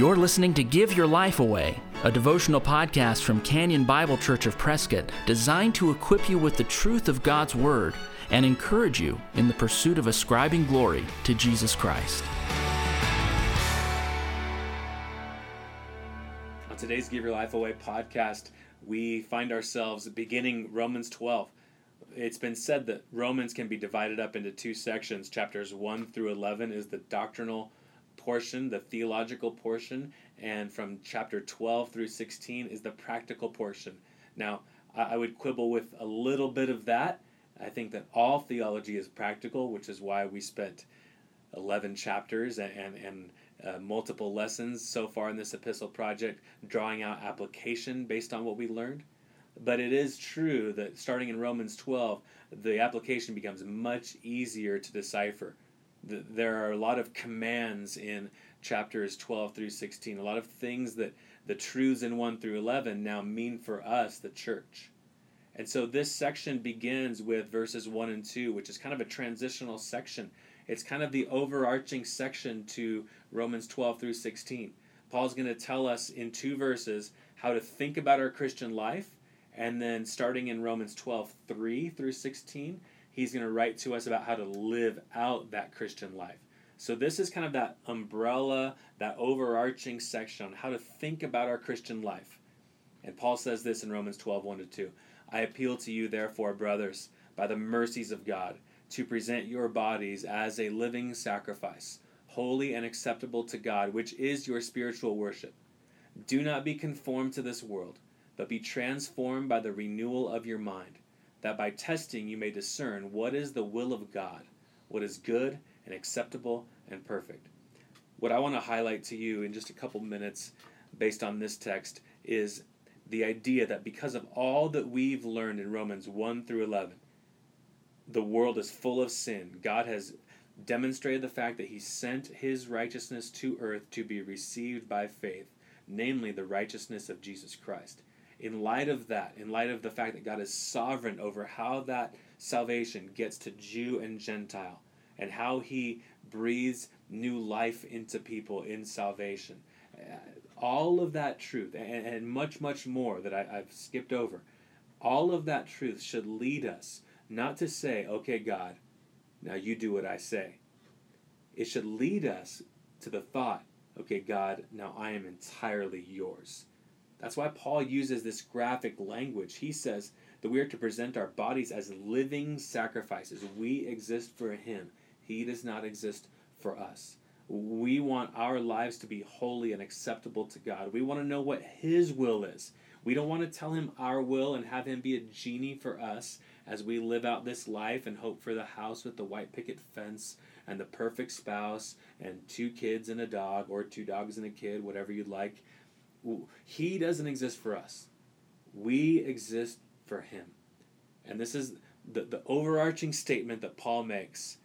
You're listening to Give Your Life Away, a devotional podcast from Canyon Bible Church of Prescott designed to equip you with the truth of God's Word and encourage you in the pursuit of ascribing glory to Jesus Christ. On today's Give Your Life Away podcast, we find ourselves beginning Romans 12. It's been said that Romans can be divided up into two sections. Chapters 1 through 11 is the doctrinal portion, the theological portion, and from chapter 12 through 16 is the practical portion. Now, I would quibble with a little bit of that. I think that all theology is practical, which is why we spent 11 chapters and, and, and uh, multiple lessons so far in this epistle project drawing out application based on what we learned. But it is true that starting in Romans 12, the application becomes much easier to decipher the, there are a lot of commands in chapters 12 through 16, a lot of things that the truths in 1 through 11 now mean for us, the church. And so this section begins with verses 1 and 2, which is kind of a transitional section. It's kind of the overarching section to Romans 12 through 16. Paul's going to tell us in two verses how to think about our Christian life, and then starting in Romans 12 3 through 16, he's going to write to us about how to live out that Christian life. So, this is kind of that umbrella, that overarching section on how to think about our Christian life. And Paul says this in Romans 12 1 to 2. I appeal to you, therefore, brothers, by the mercies of God, to present your bodies as a living sacrifice, holy and acceptable to God, which is your spiritual worship. Do not be conformed to this world, but be transformed by the renewal of your mind that by testing you may discern what is the will of God, what is good and acceptable and perfect. What I want to highlight to you in just a couple minutes, based on this text, is the idea that because of all that we've learned in Romans 1 through 11, the world is full of sin. God has demonstrated the fact that He sent His righteousness to earth to be received by faith, namely the righteousness of Jesus Christ in light of that, in light of the fact that God is sovereign over how that salvation gets to Jew and Gentile, and how He breathes new life into people in salvation, uh, all of that truth, and, and much, much more that I, I've skipped over, all of that truth should lead us not to say, okay, God, now you do what I say. It should lead us to the thought, okay, God, now I am entirely yours. That's why Paul uses this graphic language. He says that we are to present our bodies as living sacrifices. We exist for Him, He does not exist for us. We want our lives to be holy and acceptable to God. We want to know what His will is. We don't want to tell Him our will and have Him be a genie for us as we live out this life and hope for the house with the white picket fence and the perfect spouse and two kids and a dog or two dogs and a kid, whatever you'd like. He doesn't exist for us. We exist for Him. And this is the, the overarching statement that Paul makes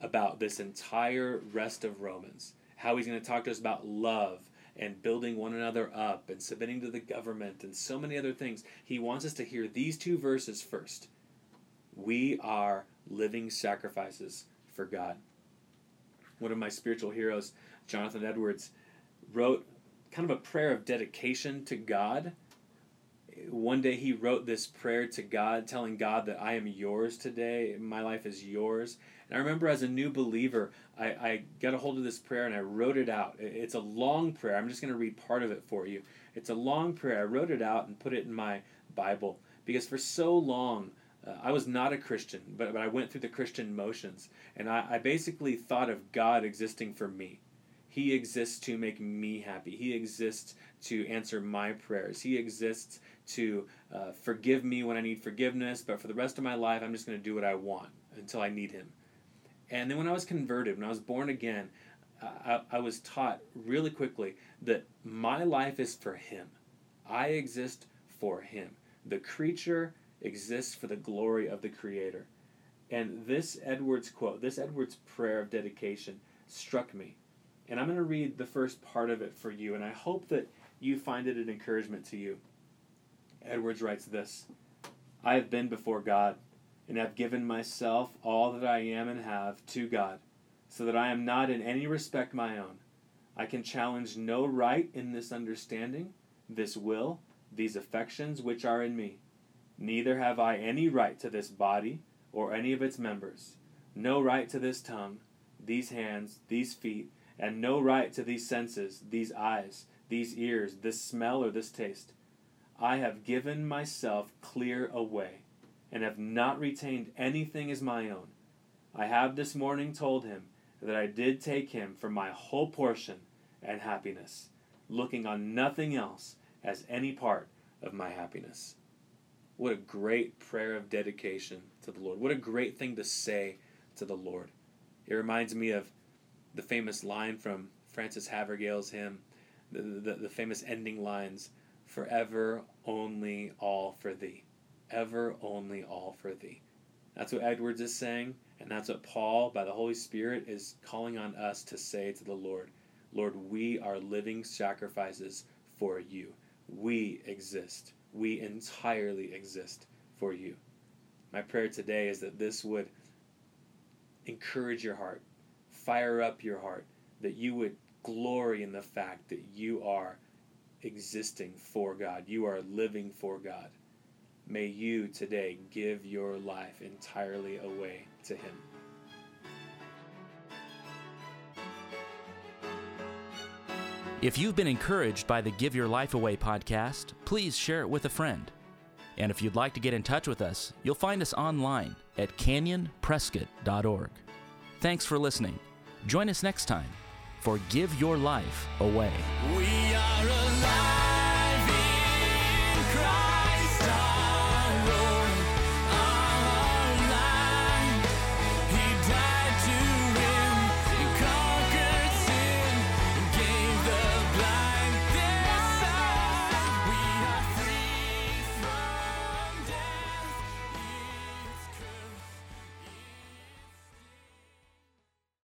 about this entire rest of Romans. How he's going to talk to us about love and building one another up and submitting to the government and so many other things. He wants us to hear these two verses first. We are living sacrifices for God. One of my spiritual heroes, Jonathan Edwards, wrote kind of a prayer of dedication to God. One day he wrote this prayer to God, telling God that I am yours today. My life is yours. And I remember as a new believer, I, I got a hold of this prayer and I wrote it out. It's a long prayer. I'm just going to read part of it for you. It's a long prayer. I wrote it out and put it in my Bible because for so long, uh, I was not a Christian, but, but I went through the Christian motions. And I, I basically thought of God existing for me. He exists to make me happy. He exists to answer my prayers. He exists to uh, forgive me when I need forgiveness, but for the rest of my life, I'm just going to do what I want until I need Him. And then when I was converted, when I was born again, I, I was taught really quickly that my life is for Him. I exist for Him. The creature exists for the glory of the Creator. And this Edwards quote, this Edwards prayer of dedication struck me and I'm going to read the first part of it for you, and I hope that you find it an encouragement to you. Edwards writes this I have been before God, and have given myself, all that I am and have, to God, so that I am not in any respect my own. I can challenge no right in this understanding, this will, these affections which are in me. Neither have I any right to this body or any of its members, no right to this tongue, these hands, these feet, and no right to these senses, these eyes, these ears, this smell or this taste. I have given myself clear away, and have not retained anything as my own. I have this morning told him that I did take him for my whole portion and happiness, looking on nothing else as any part of my happiness. What a great prayer of dedication to the Lord. What a great thing to say to the Lord. It reminds me of the famous line from Frances Havergal's hymn, the, the, the famous ending lines Forever only all for thee. Ever only all for thee. That's what Edwards is saying, and that's what Paul, by the Holy Spirit, is calling on us to say to the Lord Lord, we are living sacrifices for you. We exist. We entirely exist for you. My prayer today is that this would encourage your heart, fire up your heart, that you would glory in the fact that you are existing for God, you are living for God. May you today give your life entirely away to Him. If you've been encouraged by the Give Your Life Away podcast, please share it with a friend. And if you'd like to get in touch with us, you'll find us online at canyonprescott.org. Thanks for listening. Join us next time for Give Your Life Away.